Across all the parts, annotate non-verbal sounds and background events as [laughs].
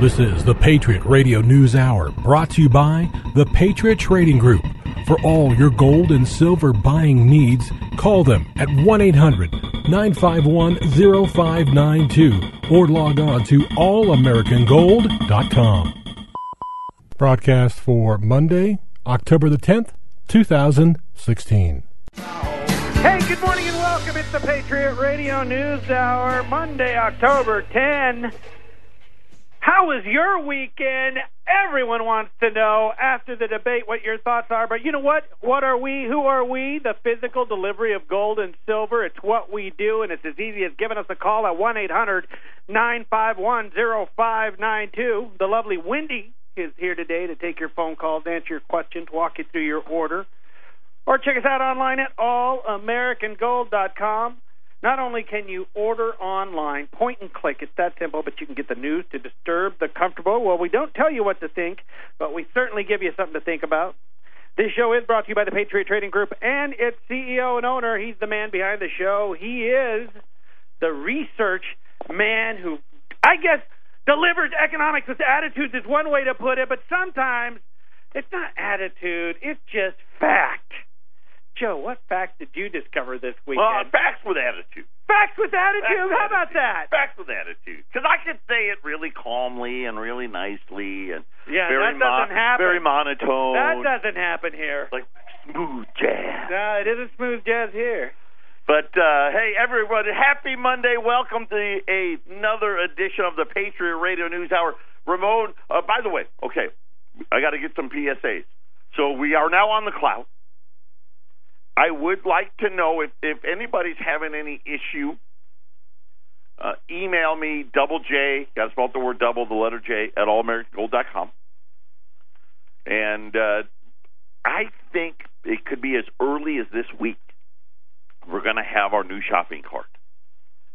This is the Patriot Radio News Hour, brought to you by the Patriot Trading Group. For all your gold and silver buying needs, call them at 1 800 951 0592 or log on to allamericangold.com. Broadcast for Monday, October the 10th, 2016. Hey, good morning and welcome. It's the Patriot Radio News Hour, Monday, October 10. How was your weekend? Everyone wants to know after the debate what your thoughts are. But you know what? What are we? Who are we? The physical delivery of gold and silver. It's what we do, and it's as easy as giving us a call at 1 800 951 0592. The lovely Wendy is here today to take your phone calls, answer your questions, walk you through your order. Or check us out online at allamericangold.com. Not only can you order online, point and click, it's that simple, but you can get the news to disturb the comfortable. Well, we don't tell you what to think, but we certainly give you something to think about. This show is brought to you by the Patriot Trading Group and its CEO and owner. He's the man behind the show. He is the research man who, I guess, delivers economics with attitudes is one way to put it, but sometimes it's not attitude, it's just fact. Joe, what fact did you discover this weekend? Well, facts with attitude. Facts with attitude. Facts How about attitude. that? Facts with attitude. Because I can say it really calmly and really nicely and Yeah, very that doesn't mon- happen. very monotone. That doesn't happen here. like smooth jazz. No, it isn't smooth jazz here. But uh, hey, everybody, happy Monday! Welcome to a, another edition of the Patriot Radio News Hour. Ramon, uh, by the way, okay, I got to get some PSAs. So we are now on the cloud. I would like to know if, if anybody's having any issue. Uh, email me double J, got to spell the word double, the letter J at allamericangold.com. And uh, I think it could be as early as this week we're going to have our new shopping cart.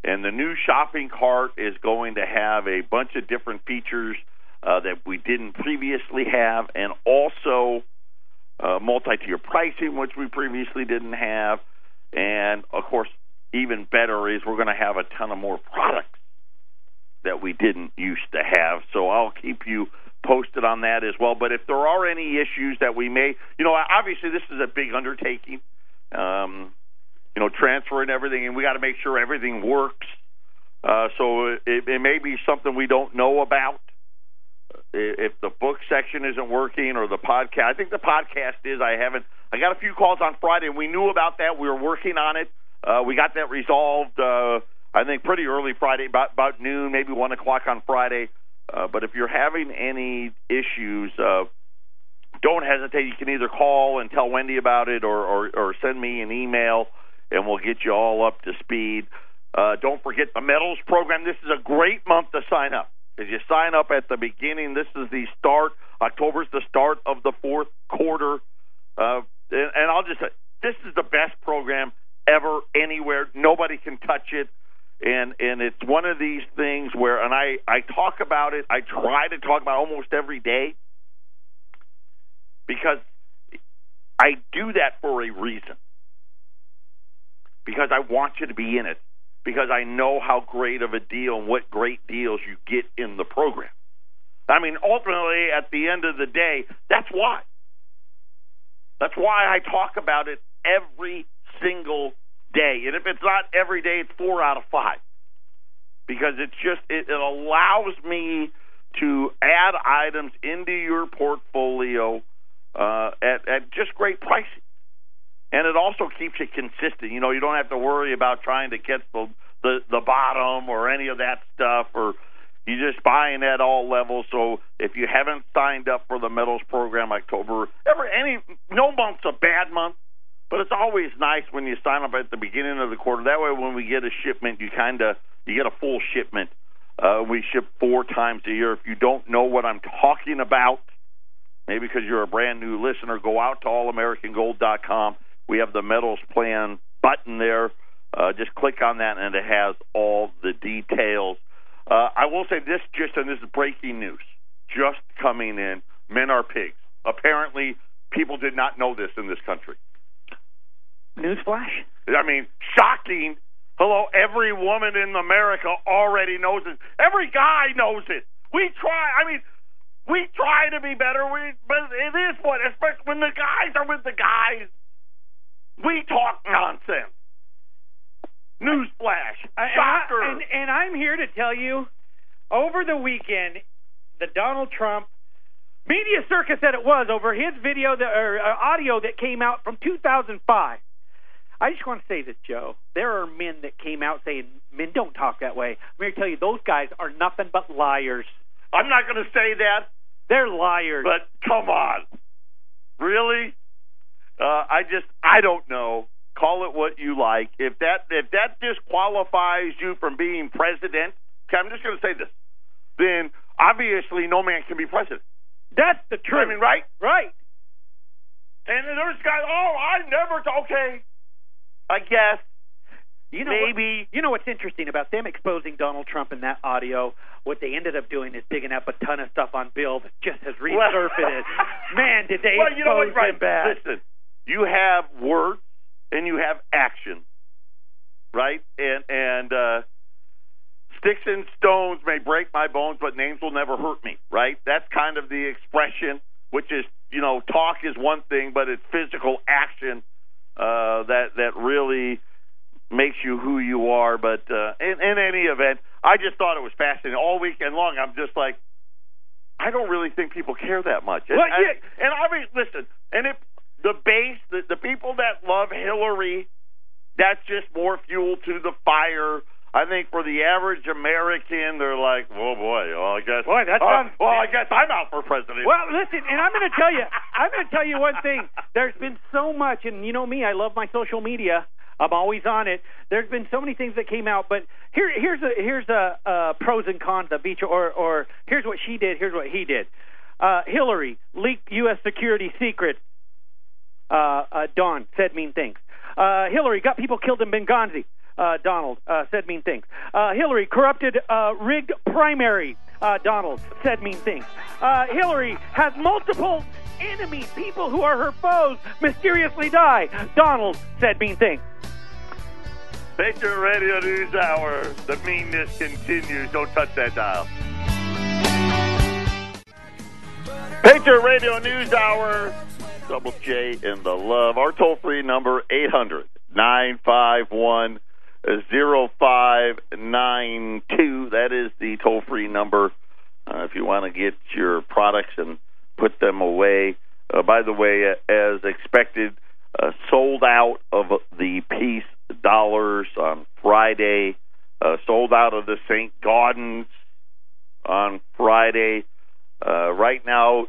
And the new shopping cart is going to have a bunch of different features uh, that we didn't previously have, and also uh, multi-tier pricing, which we previously didn't have, and of course, even better is we're going to have a ton of more products that we didn't used to have. So I'll keep you posted on that as well. But if there are any issues that we may, you know, obviously this is a big undertaking. Um, you know, transferring everything, and we got to make sure everything works. Uh, so it, it may be something we don't know about. If the book section isn't working or the podcast, I think the podcast is. I haven't. I got a few calls on Friday, and we knew about that. We were working on it. Uh, we got that resolved. Uh, I think pretty early Friday, about about noon, maybe one o'clock on Friday. Uh, but if you're having any issues, uh, don't hesitate. You can either call and tell Wendy about it, or or, or send me an email, and we'll get you all up to speed. Uh, don't forget the metals program. This is a great month to sign up. If you sign up at the beginning, this is the start. October's the start of the fourth quarter. Uh, and, and I'll just say, this is the best program ever anywhere. Nobody can touch it. And and it's one of these things where, and I I talk about it. I try to talk about almost every day because I do that for a reason. Because I want you to be in it because I know how great of a deal and what great deals you get in the program. I mean, ultimately, at the end of the day, that's why. That's why I talk about it every single day. And if it's not every day, it's four out of five. Because it's just, it, it allows me to add items into your portfolio uh, at, at just great pricing and it also keeps you consistent. You know, you don't have to worry about trying to catch the the, the bottom or any of that stuff, or you're just buying at all levels. So if you haven't signed up for the metals program, October, ever any no month's a bad month, but it's always nice when you sign up at the beginning of the quarter. That way, when we get a shipment, you kind of you get a full shipment. Uh, we ship four times a year. If you don't know what I'm talking about, maybe because you're a brand new listener, go out to allamericangold.com. We have the metals plan button there. Uh, just click on that, and it has all the details. Uh, I will say this, just and this is breaking news, just coming in. Men are pigs. Apparently, people did not know this in this country. Newsflash. I mean, shocking. Hello, every woman in America already knows it. Every guy knows it. We try. I mean, we try to be better. We, but it is what, especially when the guys are with the guys. We talk nonsense. Newsflash. Shocker. And, and, and I'm here to tell you, over the weekend, the Donald Trump media circus that it was over his video that, or uh, audio that came out from 2005. I just want to say this, Joe. There are men that came out saying, "Men don't talk that way." I'm here to tell you, those guys are nothing but liars. I'm not going to say that, They're liars. but come on, really? Uh, I just, I don't know. Call it what you like. If that, if that disqualifies you from being president, okay, I'm just going to say this. Then obviously, no man can be president. That's the truth. I mean, right? right. And there's guys. Oh, I never. Okay, I guess You know maybe. What, you know what's interesting about them exposing Donald Trump in that audio? What they ended up doing is digging up a ton of stuff on Bill that just has resurfaced. [laughs] Man, did they well, you know expose what? Right. him bad? Listen, you have words and you have action, right? And and uh, sticks and stones may break my bones, but names will never hurt me, right? That's kind of the expression, which is you know, talk is one thing, but it's physical action uh, that that really makes you who you are. But uh, in, in any event, I just thought it was fascinating all weekend long. I'm just like. I don't really think people care that much. And, Well, yeah. and I mean, listen, and if the base, the, the people that love Hillary, that's just more fuel to the fire. I think for the average American, they're like, "Oh boy, well I guess, Boy, that uh, well I guess I'm out for president." Well, listen, and I'm going to tell you, I'm going to tell you one thing. There's been so much, and you know me, I love my social media. I'm always on it. There's been so many things that came out, but here, here's a here's a, uh pros and cons of each, or or here's what she did, here's what he did. Uh, Hillary leaked U.S. security secret. Uh, uh, Don said mean things. Uh, Hillary got people killed in Benghazi. Donald said mean things. Hillary corrupted rigged primary. Donald said mean things. Hillary has multiple enemies, people who are her foes, mysteriously die. Donald said mean things. Patriot Radio News Hour. The meanness continues. Don't touch that dial. Patriot Radio News Hour. Double J in the love. Our toll free number 800 951 0592. That is the toll free number uh, if you want to get your products and put them away. Uh, by the way, uh, as expected, uh, sold out of the peace dollars on Friday, uh, sold out of the St. Gaudens on Friday. Uh, right now,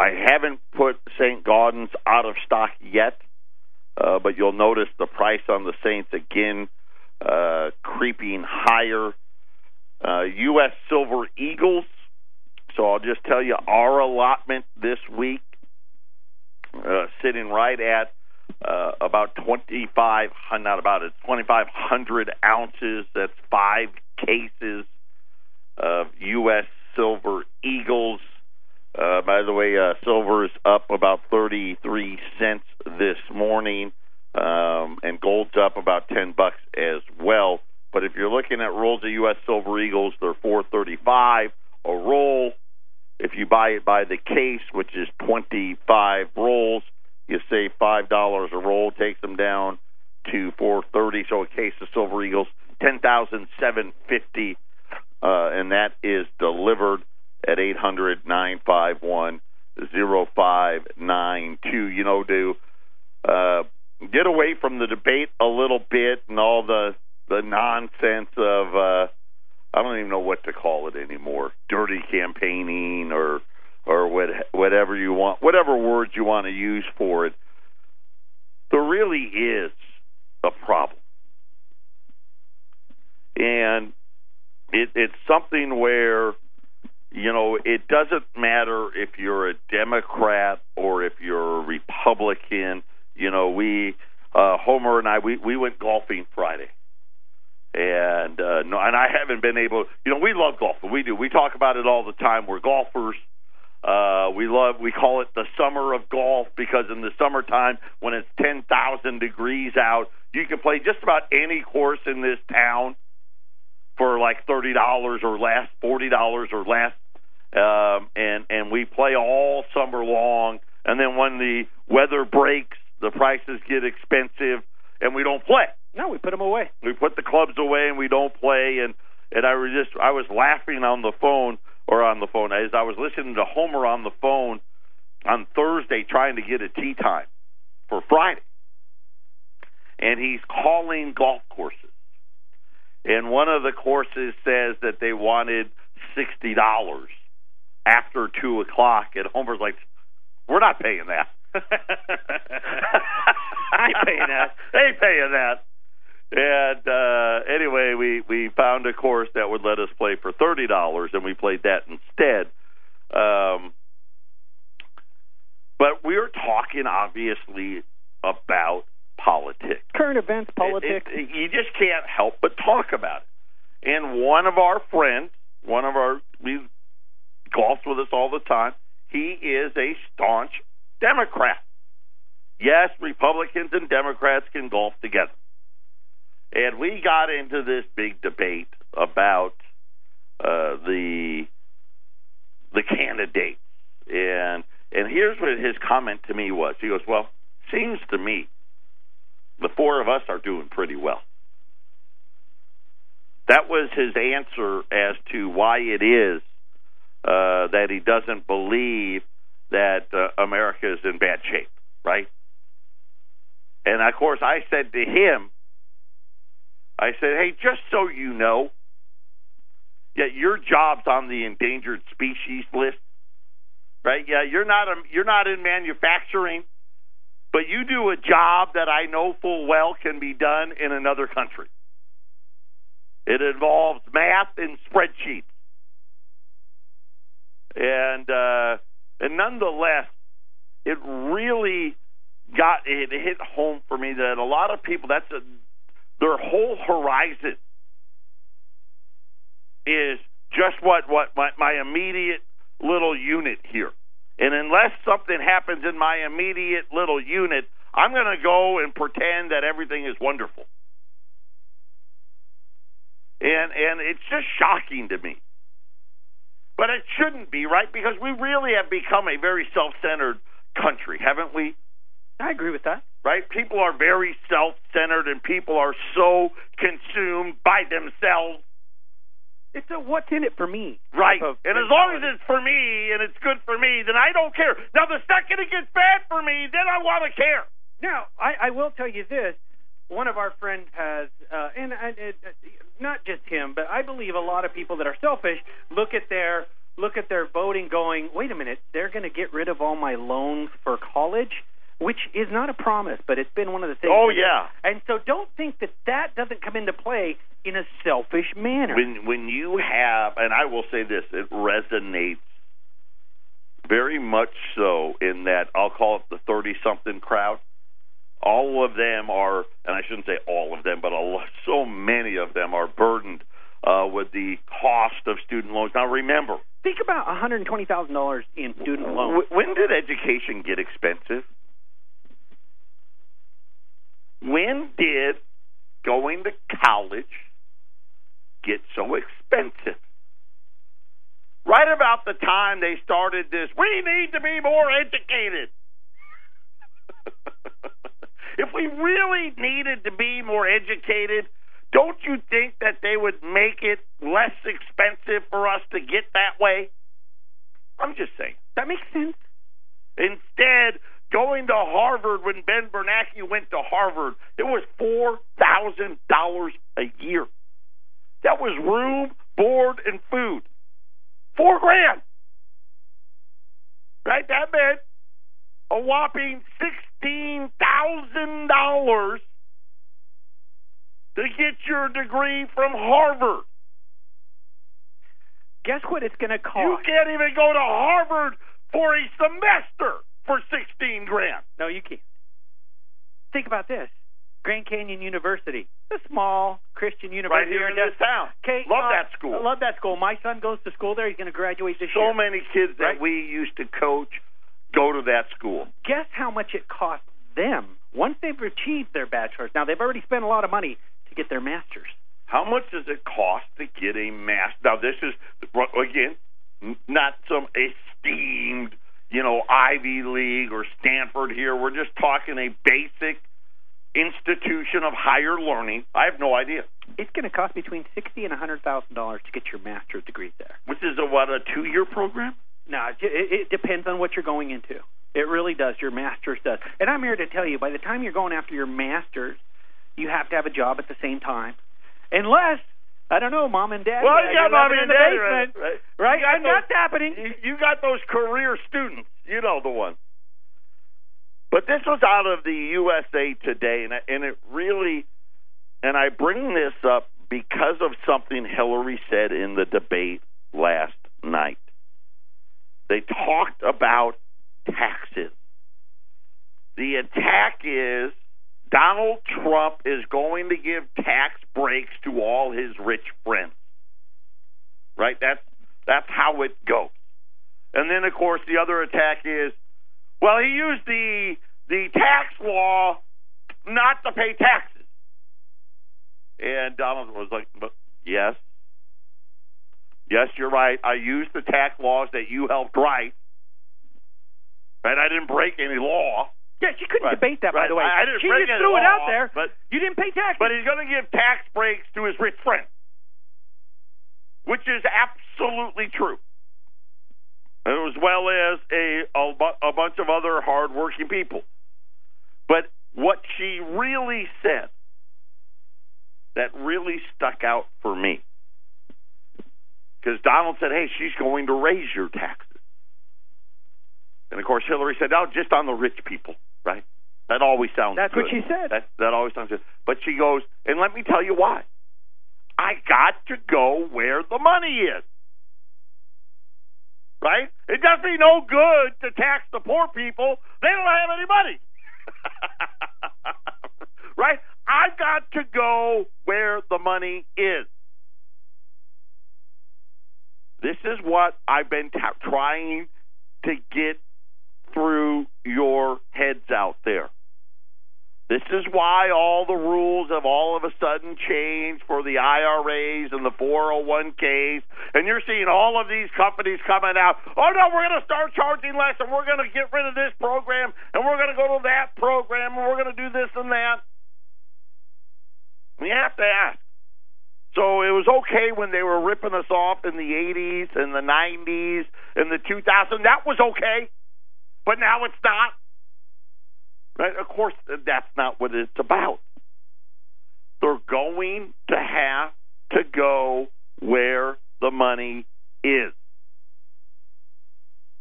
I haven't put St. Gaudens out of stock yet, uh, but you'll notice the price on the St. Gaudens uh, creeping higher. Uh, U.S. Silver Eagles. So I'll just tell you our allotment this week, uh, sitting right at uh, about 25, not about it, 2,500 ounces. That's five cases of U.S. Silver Eagles. Uh, by the way, uh, silver is up about 33 cents this morning, um, and gold's up about 10 bucks as well. But if you're looking at rolls of U.S. Silver Eagles, they're 435 a roll. If you buy it by the case, which is 25 rolls, you save five dollars a roll. Takes them down to 430. So a case of Silver Eagles, 10,750, uh, and that is delivered at 800 951 0592. You know, to uh, get away from the debate a little bit and all the the nonsense of uh, I don't even know what to call it anymore. Dirty campaigning or or what, whatever you want, whatever words you want to use for it. There really is a problem, and it, it's something where you know it doesn't matter if you're a Democrat or if you're a Republican. You know, we uh, Homer and I we we went golfing Friday and uh, no, and I haven't been able. You know, we love golf. We do. We talk about it all the time. We're golfers. Uh, we love. We call it the summer of golf because in the summertime, when it's ten thousand degrees out, you can play just about any course in this town for like thirty dollars or less, forty dollars or less. Um, and and we play all summer long. And then when the weather breaks, the prices get expensive, and we don't play. No, we put them away. We put the clubs away, and we don't play. And and I was just I was laughing on the phone or on the phone as I was listening to Homer on the phone on Thursday trying to get a tee time for Friday. And he's calling golf courses. And one of the courses says that they wanted sixty dollars after two o'clock and Homer's like, We're not paying that. [laughs] I ain't paying that. ain't paying that. And uh anyway, we we found a course that would let us play for thirty dollars, and we played that instead. Um, but we're talking obviously about politics. Current events, politics. It, it, you just can't help but talk about it. And one of our friends, one of our we golfs with us all the time. He is a staunch Democrat. Yes, Republicans and Democrats can golf together. And we got into this big debate about uh, the the candidates, and and here's what his comment to me was. He goes, "Well, seems to me the four of us are doing pretty well." That was his answer as to why it is uh, that he doesn't believe that uh, America is in bad shape, right? And of course, I said to him, I said, "Hey, just so you know, yeah, your job's on the endangered species list, right? Yeah, you're not a, you're not in manufacturing, but you do a job that I know full well can be done in another country. It involves math and spreadsheets, and uh, and nonetheless, it really got it hit home for me that a lot of people that's a their whole horizon is just what what my, my immediate little unit here. And unless something happens in my immediate little unit, I'm going to go and pretend that everything is wonderful. And and it's just shocking to me. But it shouldn't be, right? Because we really have become a very self-centered country, haven't we? I agree with that. Right? People are very self-centered and people are so consumed by themselves it's a what's in it for me. Right. And as long as it's for me and it's good for me, then I don't care. Now, the second it gets bad for me, then I want to care. Now, I, I will tell you this. One of our friends has, uh, and, and it, not just him, but I believe a lot of people that are selfish look at their look at their voting, going, "Wait a minute, they're going to get rid of all my loans for college." which is not a promise, but it's been one of the things. Oh yeah. And so don't think that that doesn't come into play in a selfish manner. When when you have, and I will say this, it resonates very much so in that I'll call it the thirty something crowd. All of them are, and I shouldn't say all of them, but a lot, so many of them are burdened uh, with the cost of student loans. Now remember, think about one hundred twenty thousand dollars in student loans. When did education get expensive? When did going to college get so expensive? Right about the time they started this, we need to be more educated. [laughs] if we really needed to be more educated, don't you think that they would make it less expensive for us to get that way? I'm just saying. That makes sense. Instead, Going to Harvard when Ben Bernanke went to Harvard, it was four thousand dollars a year. That was room, board, and food. Four grand. Right? That meant a whopping sixteen thousand dollars to get your degree from Harvard. Guess what it's going to cost? You can't even go to Harvard for a semester for sixteen grand. No, you can't. Think about this. Grand Canyon University, a small Christian university right here in this town. Okay, love uh, that school. I Love that school. My son goes to school there. He's going to graduate this so year. So many kids that right? we used to coach go to that school. Guess how much it costs them once they've achieved their bachelor's. Now they've already spent a lot of money to get their master's. How much does it cost to get a master? Now this is again Not some esteemed, you know, Ivy League or Stanford here. We're just talking a basic institution of higher learning. I have no idea. It's going to cost between sixty and a hundred thousand dollars to get your master's degree there. Which is a what a two year program? No, it, it depends on what you're going into. It really does. Your master's does. And I'm here to tell you, by the time you're going after your master's, you have to have a job at the same time, unless I don't know, mom and dad. Well, uh, yeah, you're mom living and dad, basement, right, right. right? You got And that's happening. You- You got those career students. You know the one. But this was out of the USA Today, and and it really, and I bring this up because of something Hillary said in the debate last night. They talked about taxes. The attack is Donald Trump is going to give tax breaks to all his rich friends. Right? That's that's how it goes. And then of course the other attack is well he used the the tax law not to pay taxes. And Donald was like, yes. Yes, you're right. I used the tax laws that you helped write. Right? I didn't break any law. Yeah, she couldn't Right, debate that, by the way. I- I she just threw it out there. but- you didn't pay taxes. But he's going to give tax breaks to his rich friends, which is absolutely true, as well as a, a, a bunch of other hardworking people. But what she really said that really stuck out for me, because Donald said, hey, she's going to raise your taxes. And of course, Hillary said, "No, just on the rich people." Right? That always sounds. Good. That's what she said. That that always sounds good. But she goes, and let me tell you why. I got to go where the money is. Right? It does me no good to tax the poor people. They don't have any money. [laughs] right? I've got to go where the money is. This is what I've been trying to get through your heads out there. This is why all the rules have all of a sudden changed for the IRAs and the 401ks. And you're seeing all of these companies coming out, oh no, we're going to start charging less and we're going to get rid of this program and we're going to go to that program and we're going to do this and that. We have to ask. So it was okay when they were ripping us off in the 80s and the 90s and the 2000s. That was okay. But now it's not. Right? Of course, that's not what it's about. They're going to have to go where the money is.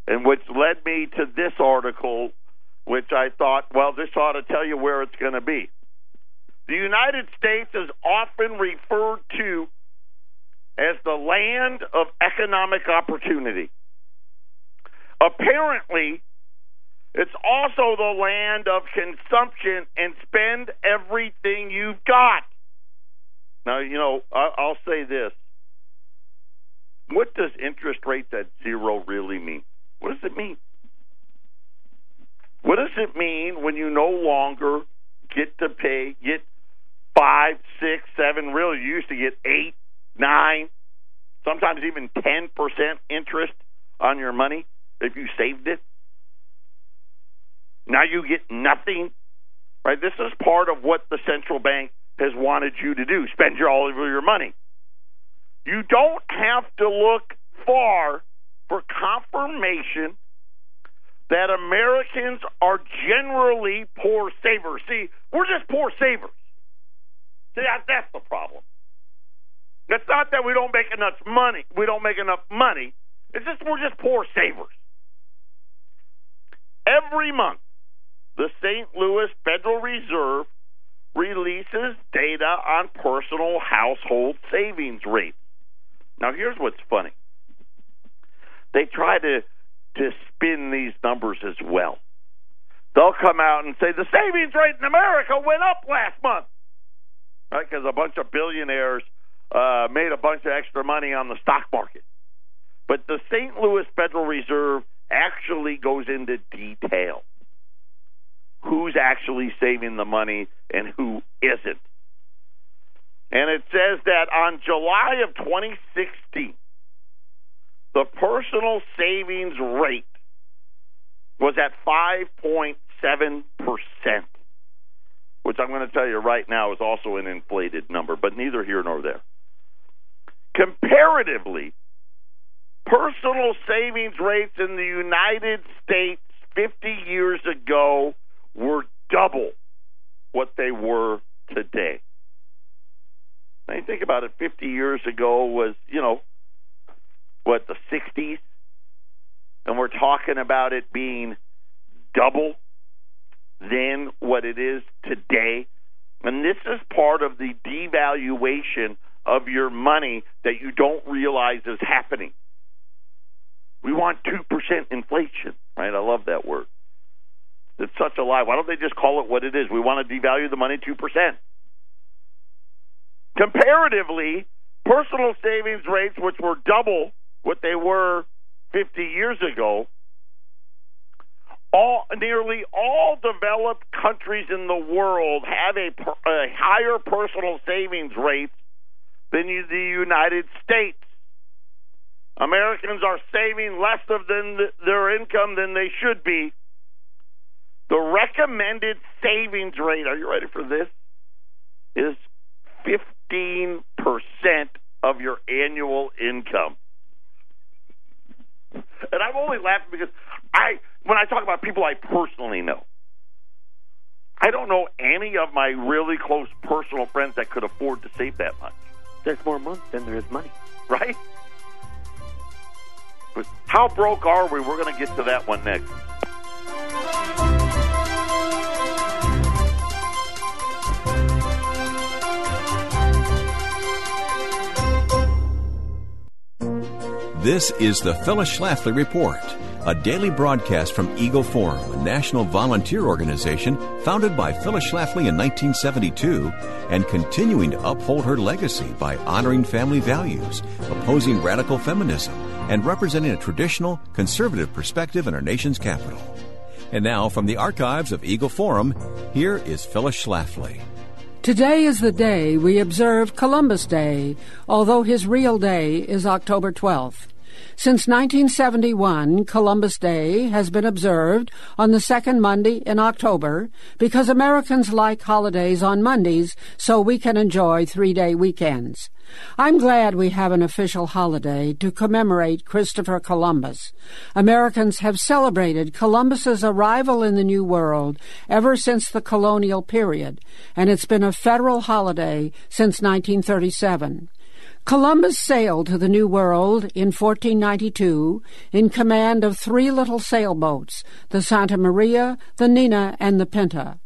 And which led me to this article, which I thought, well, this ought to tell you where it's going to be. The United States is often referred to as the land of economic opportunity. Apparently, it's also the land of consumption and spend everything you've got. Now, you know, I'll say this. What does interest rates at zero really mean? What does it mean? What does it mean when you no longer get to pay, get five, six, seven, really, you used to get eight, nine, sometimes even 10% interest on your money if you saved it? Now you get nothing, right? This is part of what the central bank has wanted you to do spend your, all of your money. You don't have to look far for confirmation that Americans are generally poor savers. See, we're just poor savers. See, that, that's the problem. It's not that we don't make enough money. We don't make enough money. It's just we're just poor savers. Every month, the St. Louis Federal Reserve releases data on personal household savings rates. Now, here's what's funny. They try to to spin these numbers as well. They'll come out and say the savings rate in America went up last month, right? Because a bunch of billionaires uh, made a bunch of extra money on the stock market. But the St. Louis Federal Reserve actually goes into detail who's actually saving the money and who isn't. And it says that on July of 2016, the personal savings rate was at 5.7%, which I'm going to tell you right now is also an inflated number, but neither here nor there. Comparatively, personal savings rates in the United States 50 years ago were double what they were today. Now you think about it, 50 years ago was, you know, what, the 60s? And we're talking about it being double than what it is today. And this is part of the devaluation of your money that you don't realize is happening. We want 2% inflation, right? I love that word. It's such a lie. Why don't they just call it what it is? We want to devalue the money 2%. Comparatively, personal savings rates, which were double what they were 50 years ago, all nearly all developed countries in the world have a, a higher personal savings rate than the United States. Americans are saving less of than their income than they should be. The recommended savings rate, are you ready for this? Is 15% of your annual income. And I'm only laughing because I when I talk about people I personally know, I don't know any of my really close personal friends that could afford to save that much. There's more money than there is money. Right? But how broke are we? We're going to get to that one next. This is the Phyllis Schlafly Report, a daily broadcast from Eagle Forum, a national volunteer organization founded by Phyllis Schlafly in 1972 and continuing to uphold her legacy by honoring family values, opposing radical feminism, and representing a traditional, conservative perspective in our nation's capital. And now, from the archives of Eagle Forum, here is Phyllis Schlafly. Today is the day we observe Columbus Day, although his real day is October 12th. Since 1971, Columbus Day has been observed on the second Monday in October because Americans like holidays on Mondays so we can enjoy three day weekends. I'm glad we have an official holiday to commemorate Christopher Columbus. Americans have celebrated Columbus's arrival in the New World ever since the colonial period, and it's been a federal holiday since 1937. Columbus sailed to the New World in 1492 in command of three little sailboats, the Santa Maria, the Nina, and the Pinta.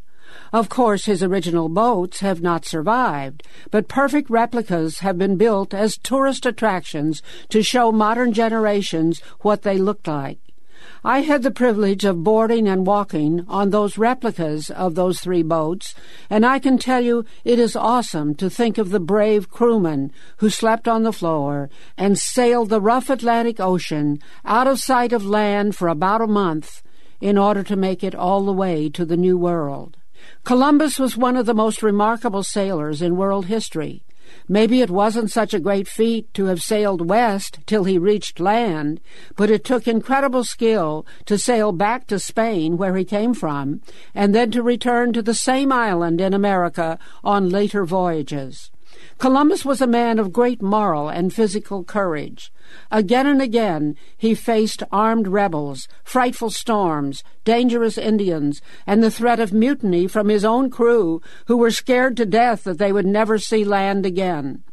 Of course, his original boats have not survived, but perfect replicas have been built as tourist attractions to show modern generations what they looked like. I had the privilege of boarding and walking on those replicas of those three boats, and I can tell you it is awesome to think of the brave crewmen who slept on the floor and sailed the rough Atlantic Ocean out of sight of land for about a month in order to make it all the way to the New World. Columbus was one of the most remarkable sailors in world history. Maybe it wasn't such a great feat to have sailed west till he reached land, but it took incredible skill to sail back to Spain, where he came from, and then to return to the same island in America on later voyages. Columbus was a man of great moral and physical courage. Again and again he faced armed rebels, frightful storms, dangerous Indians, and the threat of mutiny from his own crew, who were scared to death that they would never see land again.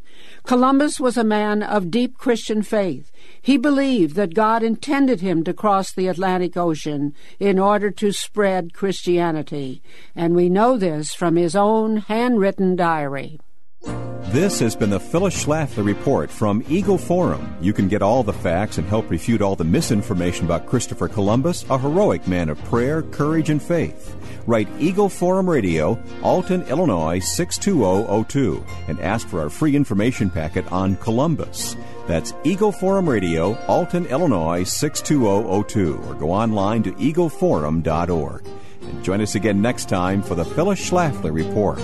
Columbus was a man of deep Christian faith. He believed that God intended him to cross the Atlantic Ocean in order to spread Christianity, and we know this from his own handwritten diary. This has been the Phyllis Schlafly Report from Eagle Forum. You can get all the facts and help refute all the misinformation about Christopher Columbus, a heroic man of prayer, courage, and faith. Write Eagle Forum Radio, Alton, Illinois 62002, and ask for our free information packet on Columbus. That's Eagle Forum Radio, Alton, Illinois 62002, or go online to eagleforum.org. And join us again next time for the Phyllis Schlafly Report.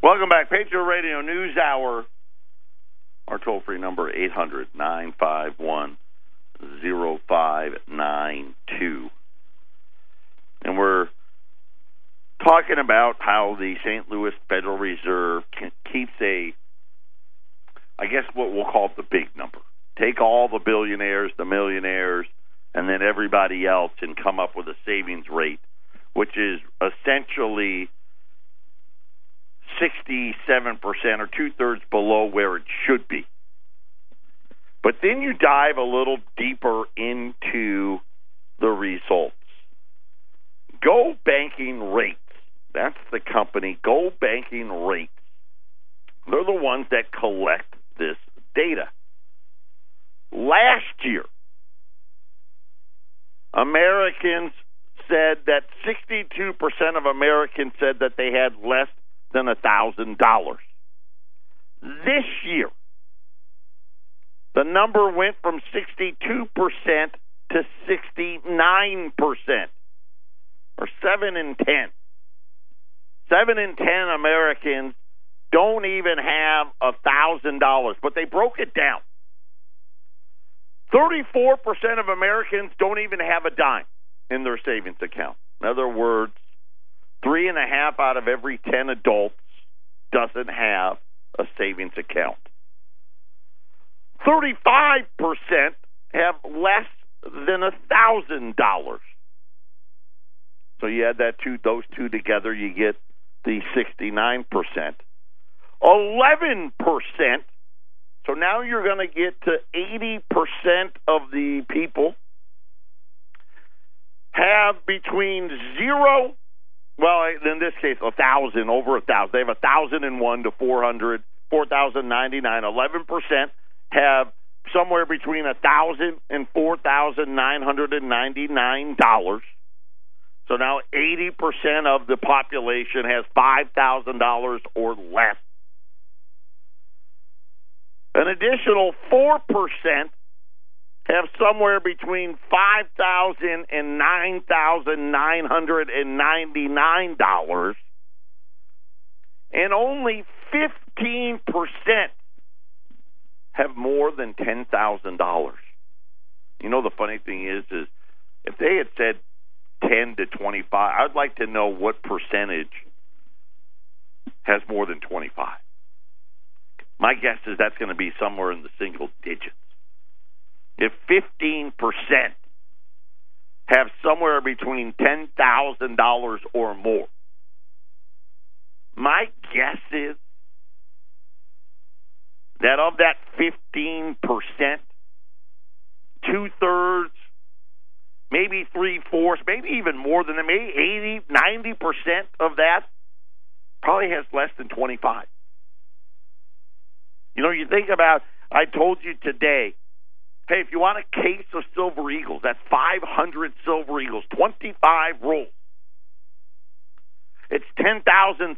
Welcome back, Patriot Radio News Hour. Our toll free number eight hundred nine five one zero five nine two. And we're talking about how the St. Louis Federal Reserve can, keeps a, I guess what we'll call the big number. Take all the billionaires, the millionaires, and then everybody else and come up with a savings rate, which is essentially 67% or two thirds below where it should be. But then you dive a little deeper into the results. Go Banking Rates, that's the company, Go Banking Rates. They're the ones that collect this data. Last year, Americans said that 62% of Americans said that they had less than a thousand dollars. This year, the number went from 62% to 69%, or 7 in 10. 7 in 10 Americans don't even have a $1,000, but they broke it down. 34% of Americans don't even have a dime in their savings account. In other words, three and a half out of every 10 adults doesn't have a savings account. 35% have less than a thousand dollars. So you add that two those two together, you get the 69%. 11%, so now you're going to get to 80% of the people have between zero well, in this case, a thousand, over a thousand. They have a thousand and one to four hundred, four thousand ninety nine. Eleven percent have somewhere between a thousand and four thousand nine hundred and ninety nine dollars. So now eighty percent of the population has five thousand dollars or less. An additional four percent have somewhere between five thousand and nine thousand nine hundred and ninety nine dollars, and only fifteen percent have more than ten thousand dollars. You know the funny thing is, is if they had said ten to twenty five, I'd like to know what percentage has more than twenty five. My guess is that's going to be somewhere in the single digits if 15% have somewhere between $10,000 or more, my guess is that of that 15%, two thirds, maybe three fourths, maybe even more than that, maybe 80, 90% of that probably has less than 25. You know, you think about, I told you today, Hey, if you want a case of Silver Eagles, that's 500 Silver Eagles, 25 rolls. It's $10,750.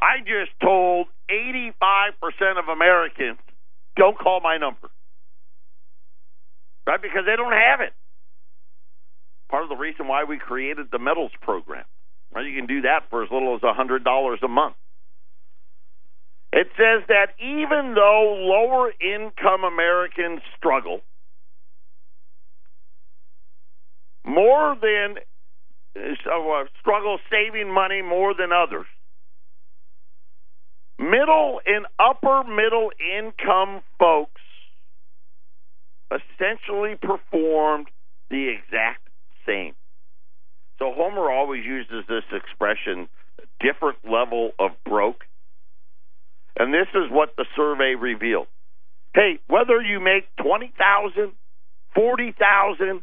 I just told 85% of Americans, don't call my number. Right? Because they don't have it. Part of the reason why we created the metals program. Right? You can do that for as little as $100 a month. It says that even though lower income Americans struggle, more than uh, struggle saving money more than others, middle and upper middle income folks essentially performed the exact same. So Homer always uses this expression different level of broke. And this is what the survey revealed. Hey, whether you make 20,000, 40,000,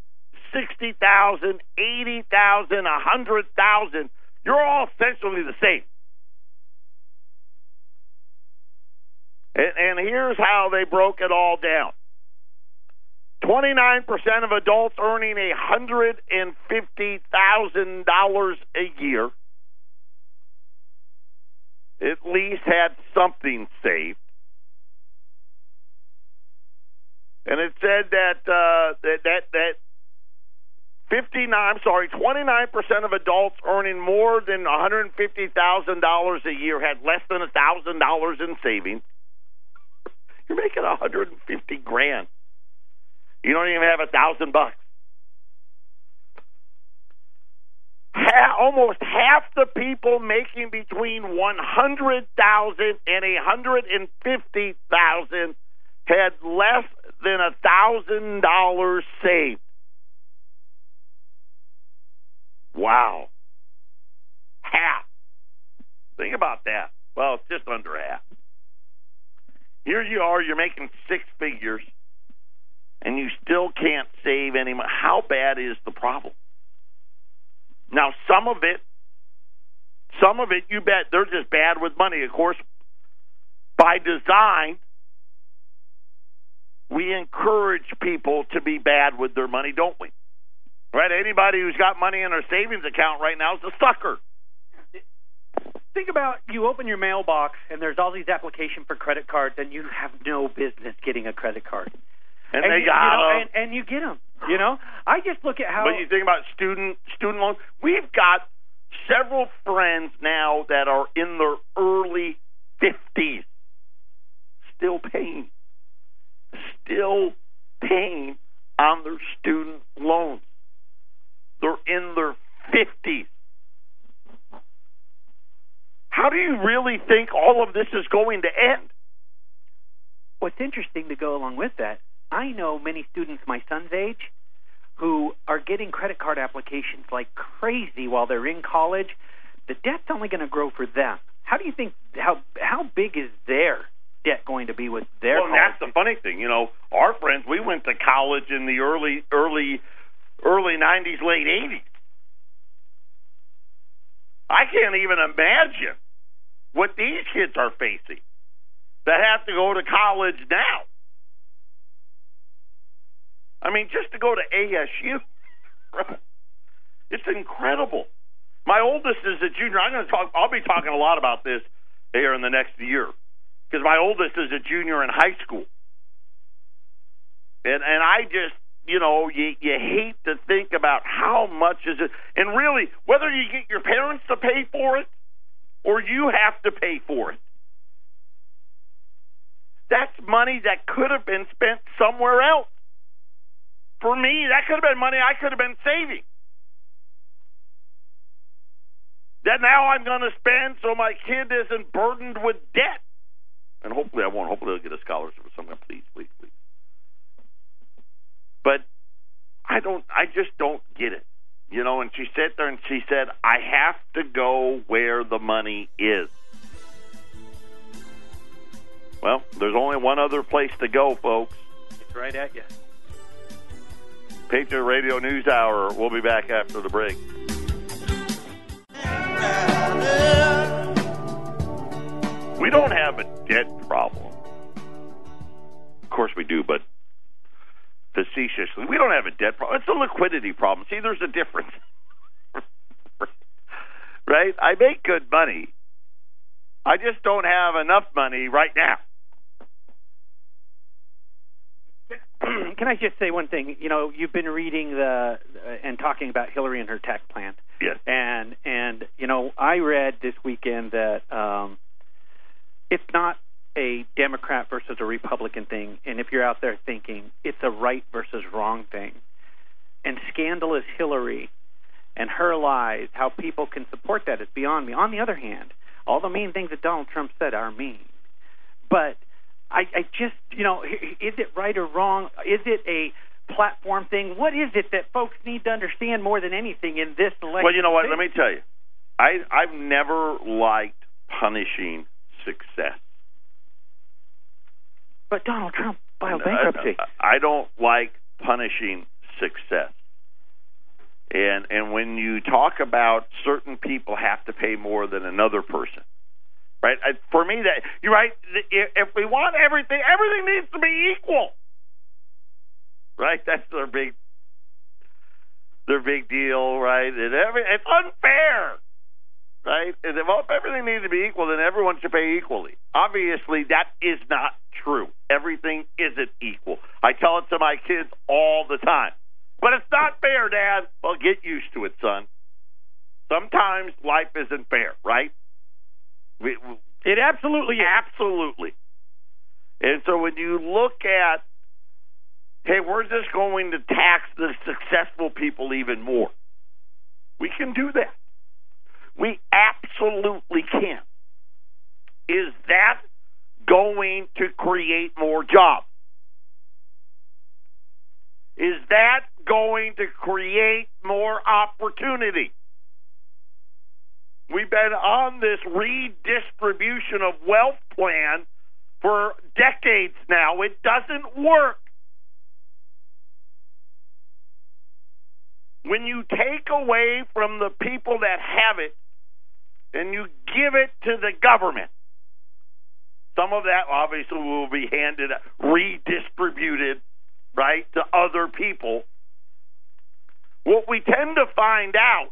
60,000, 80,000, 100,000, you're all essentially the same. And, and here's how they broke it all down. 29% of adults earning $150,000 a year at least had something saved. And it said that uh, that that that 59, I'm sorry, 29% of adults earning more than $150,000 a year had less than $1,000 in savings. You're making 150 grand. You don't even have a thousand bucks. Ha- almost half the people making between 100,000 and 150,000 had less than a thousand dollars saved. Wow. Half. Think about that. Well, it's just under half. Here you are, you're making six figures, and you still can't save any money. How bad is the problem? Now, some of it, some of it, you bet, they're just bad with money. Of course, by design, we encourage people to be bad with their money, don't we? Right? Anybody who's got money in their savings account right now is a sucker. Think about you open your mailbox and there's all these applications for credit cards, and you have no business getting a credit card. And, and they you, got you know, 'em. and, and you get them. You know, I just look at how. But you think about student student loans. We've got several friends now that are in their early fifties, still paying, still paying on their student loans. They're in their fifties. How do you really think all of this is going to end? What's interesting to go along with that, I know many students my son's age who are getting credit card applications like crazy while they're in college. The debt's only going to grow for them. How do you think how how big is their debt going to be with their well, that's the funny thing. You know, our friends, we went to college in the early, early, early '90s, late '80s. I can't even imagine what these kids are facing that have to go to college now. I mean, just to go to ASU, it's incredible. My oldest is a junior. I'm going to talk. I'll be talking a lot about this here in the next year because my oldest is a junior in high school, and and I just you know you you hate to think about how much is it, and really whether you get your parents to pay for it or you have to pay for it. That's money that could have been spent somewhere else. For me, that could have been money I could have been saving. That now I'm going to spend so my kid isn't burdened with debt. And hopefully I won't. Hopefully I'll get a scholarship or something. Please, please, please. But I don't. I just don't get it. You know, and she sat there and she said, I have to go where the money is. Well, there's only one other place to go, folks. It's right at you. Patriot Radio News Hour. We'll be back after the break. We don't have a debt problem. Of course we do, but facetiously, we don't have a debt problem. It's a liquidity problem. See, there's a difference. [laughs] right? I make good money. I just don't have enough money right now. Can I just say one thing? You know, you've been reading the uh, and talking about Hillary and her tech plan. Yes. And and you know, I read this weekend that um it's not a Democrat versus a Republican thing, and if you're out there thinking it's a right versus wrong thing, and scandalous Hillary and her lies, how people can support that is beyond me. On the other hand, all the mean things that Donald Trump said are mean, but I, I just, you know, is it right or wrong? Is it a platform thing? What is it that folks need to understand more than anything in this election? Well, you know what? Let me tell you. I I've never liked punishing success. But Donald Trump filed bankruptcy. I, I don't like punishing success. And and when you talk about certain people have to pay more than another person, right? I, for me, that you're right. If, if we want everything, everything needs to be equal, right? That's their big their big deal, right? And every it's unfair, right? And if everything needs to be equal, then everyone should pay equally. Obviously, that is not true. Everything isn't equal. I tell it to my kids all the time. But it's not fair, Dad. Well, get used to it, son. Sometimes life isn't fair, right? We, it absolutely is. Absolutely. And so when you look at, hey, where's this going to tax the successful people even more? We can do that. We absolutely can. Is that going to create more jobs? Is that going to create more opportunity? We've been on this redistribution of wealth plan for decades now. It doesn't work. When you take away from the people that have it and you give it to the government, some of that obviously will be handed, redistributed, right, to other people. What we tend to find out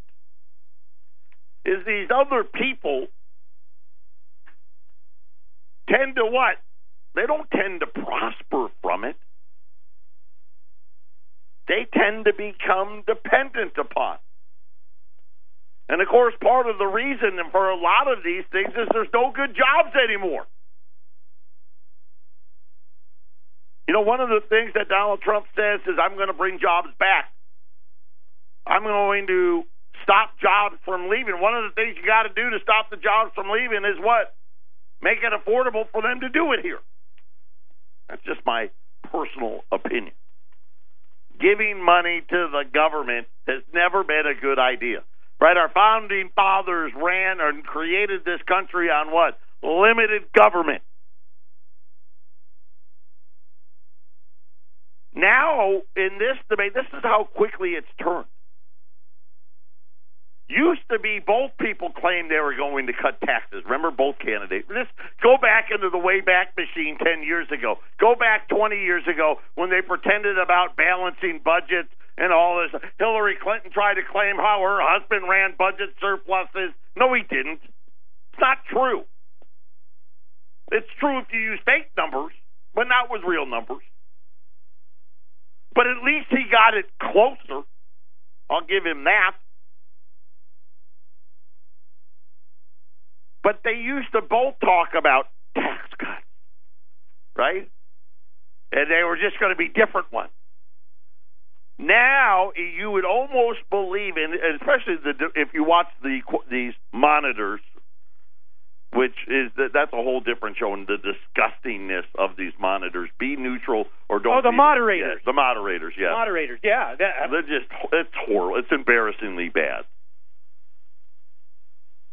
is these other people tend to what? They don't tend to prosper from it. They tend to become dependent upon. And of course, part of the reason for a lot of these things is there's no good jobs anymore. You know, one of the things that Donald Trump says is, I'm going to bring jobs back. I'm going to stop jobs from leaving. One of the things you got to do to stop the jobs from leaving is what? Make it affordable for them to do it here. That's just my personal opinion. Giving money to the government has never been a good idea. Right? Our founding fathers ran and created this country on what? Limited government. Now, in this debate, this is how quickly it's turned. Used to be both people claimed they were going to cut taxes. Remember both candidates. Just go back into the Wayback Machine 10 years ago. Go back 20 years ago when they pretended about balancing budgets and all this. Hillary Clinton tried to claim how her husband ran budget surpluses. No, he didn't. It's not true. It's true if you use fake numbers, but not with real numbers. But at least he got it closer. I'll give him that. But they used to both talk about tax cuts, right? And they were just going to be different ones. Now you would almost believe in, especially the, if you watch the these monitors, which is that's a whole different show, and the disgustingness of these monitors. Be neutral or don't. Oh, the moderators. the moderators, yeah. Moderators, yeah. That, They're just it's horrible. It's embarrassingly bad.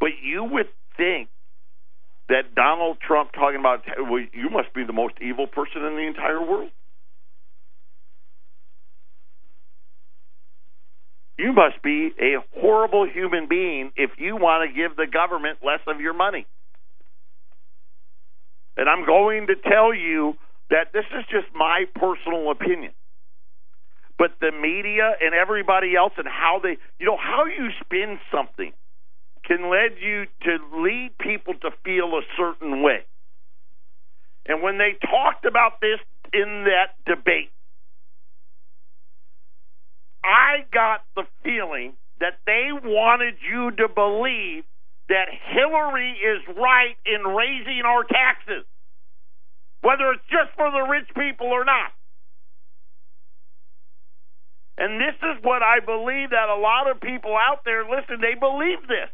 But you would think that Donald Trump talking about well, you must be the most evil person in the entire world. You must be a horrible human being if you want to give the government less of your money. And I'm going to tell you that this is just my personal opinion. But the media and everybody else and how they, you know, how you spin something can lead you to lead people to feel a certain way. And when they talked about this in that debate, I got the feeling that they wanted you to believe that Hillary is right in raising our taxes, whether it's just for the rich people or not. And this is what I believe that a lot of people out there, listen, they believe this.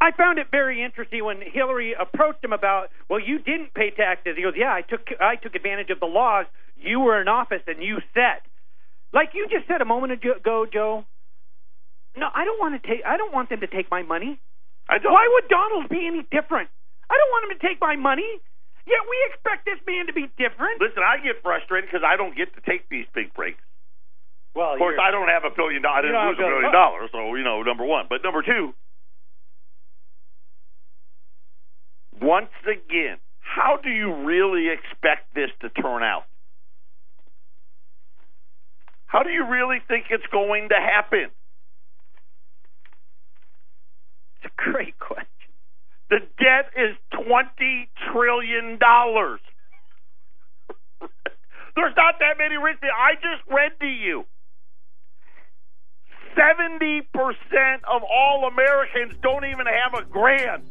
I found it very interesting when Hillary approached him about, well, you didn't pay taxes. He goes, yeah, I took I took advantage of the laws you were in office and you set. Like you just said a moment ago, Joe. No, I don't want to take. I don't want them to take my money. Why would Donald be any different? I don't want him to take my money. Yet we expect this man to be different. Listen, I get frustrated because I don't get to take these big breaks. Well, of course, I don't have a billion dollars. I didn't lose a billion dollars, so you know, number one. But number two, once again, how do you really expect this to turn out? How do you really think it's going to happen? It's a great question. The debt is $20 trillion. There's not that many rich people. I just read to you. 70% of all Americans don't even have a grand.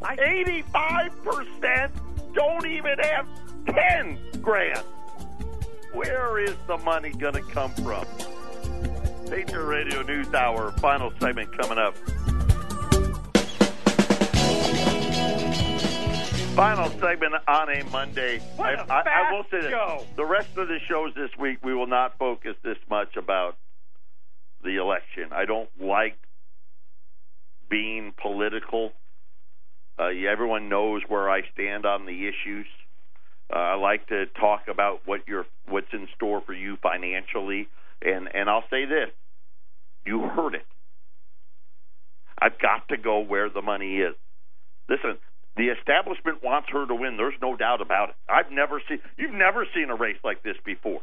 85% don't even have 10 grand. Where is the money going to come from? Patriot Radio News Hour, final segment coming up. Final segment on a Monday. What I a I- I will say show. The rest of the shows this week, we will not focus this much about the election. I don't like being political. Uh, everyone knows where I stand on the issues. Uh, I like to talk about what you're, what's in store for you financially, and and I'll say this: you heard it. I've got to go where the money is. Listen, the establishment wants her to win. There's no doubt about it. I've never seen you've never seen a race like this before.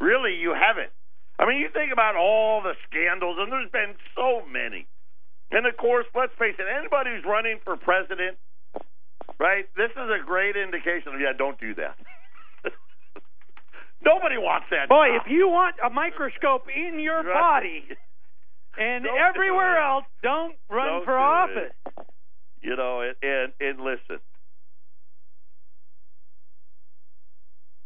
Really, you haven't. I mean, you think about all the scandals, and there's been so many. And of course, let's face it, anybody who's running for president, right? This is a great indication of yeah, don't do that. [laughs] Nobody wants that. Boy, job. if you want a microscope in your Right. body [laughs] and Don't everywhere else, don't run Don't for office. it. You know, and, and and listen,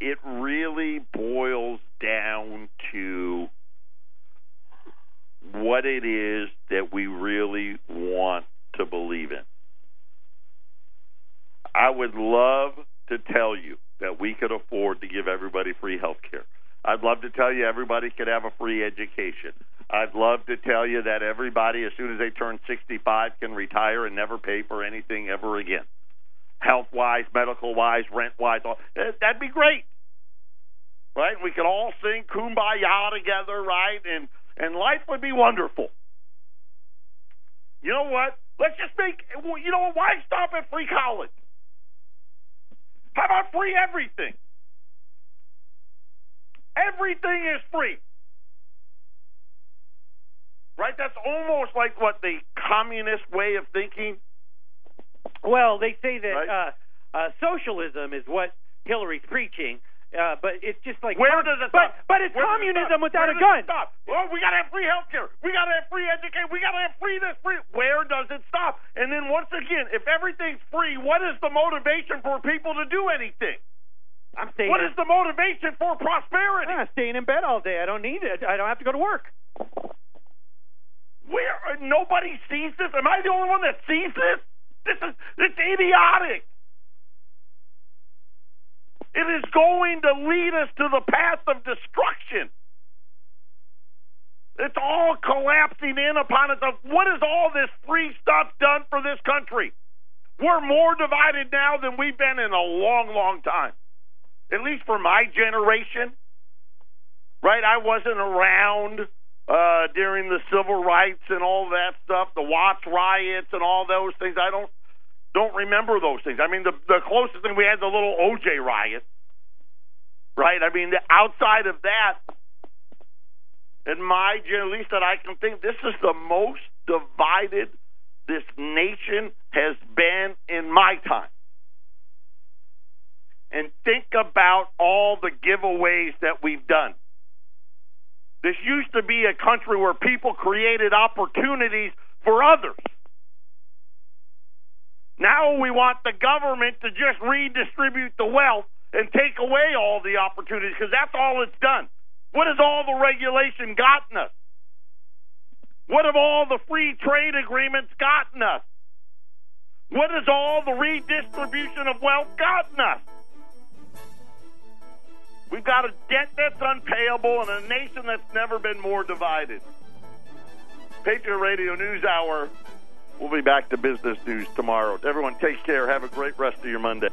it really boils down to what it is that we really want to believe in. I would love to tell you that we could afford to give everybody free health care. I'd love to tell you everybody could have a free education. I'd love to tell you that everybody, as soon as they turn 65, can retire and never pay for anything ever again. Health wise, medical wise, rent wise, eh, that'd be great. Right? We could all sing kumbaya together, right? And and life would be wonderful. You know what? Let's just make, you know what? Why stop at free college? How about free everything? Everything is free. Right? That's almost like what the communist way of thinking. Well, they say that Right. uh, uh, socialism is what Hillary's preaching, uh, but it's just like Where does it stop? but it's Where does it communism without Where a does gun. it Stop. Well, we got to have free health care. We got to have free education. We got to have free this, free. Where does it stop? And then once again, if everything's free, what is the motivation for people to do anything? I'm staying. What in, is the motivation for prosperity? I'm staying in bed all day. I don't need it. I don't have to go to work. Where uh, nobody sees this? Am I the only one that sees this? This is it's idiotic. It is going to lead us to the path of destruction. It's all collapsing in upon itself. What has all this free stuff done for this country? We're more divided now than we've been in a long, long time. At least for my generation. Right? I wasn't around uh, during the civil rights and all that stuff, the Watts riots and all those things. I don't don't remember those things. I mean, the the closest thing we had the little OJ riot, right? I mean, the, outside of that, in my at least that I can think, this is the most divided this nation has been in my time. And think about all the giveaways that we've done. This used to be a country where people created opportunities for others. Now we want the government to just redistribute the wealth and take away all the opportunities because that's all it's done. What has all the regulation gotten us? What have all the free trade agreements gotten us? What has all the redistribution of wealth gotten us? We've got a debt that's unpayable and a nation that's never been more divided. Patriot Radio News Hour. We'll be back to business news tomorrow. Everyone, take care. Have a great rest of your Monday.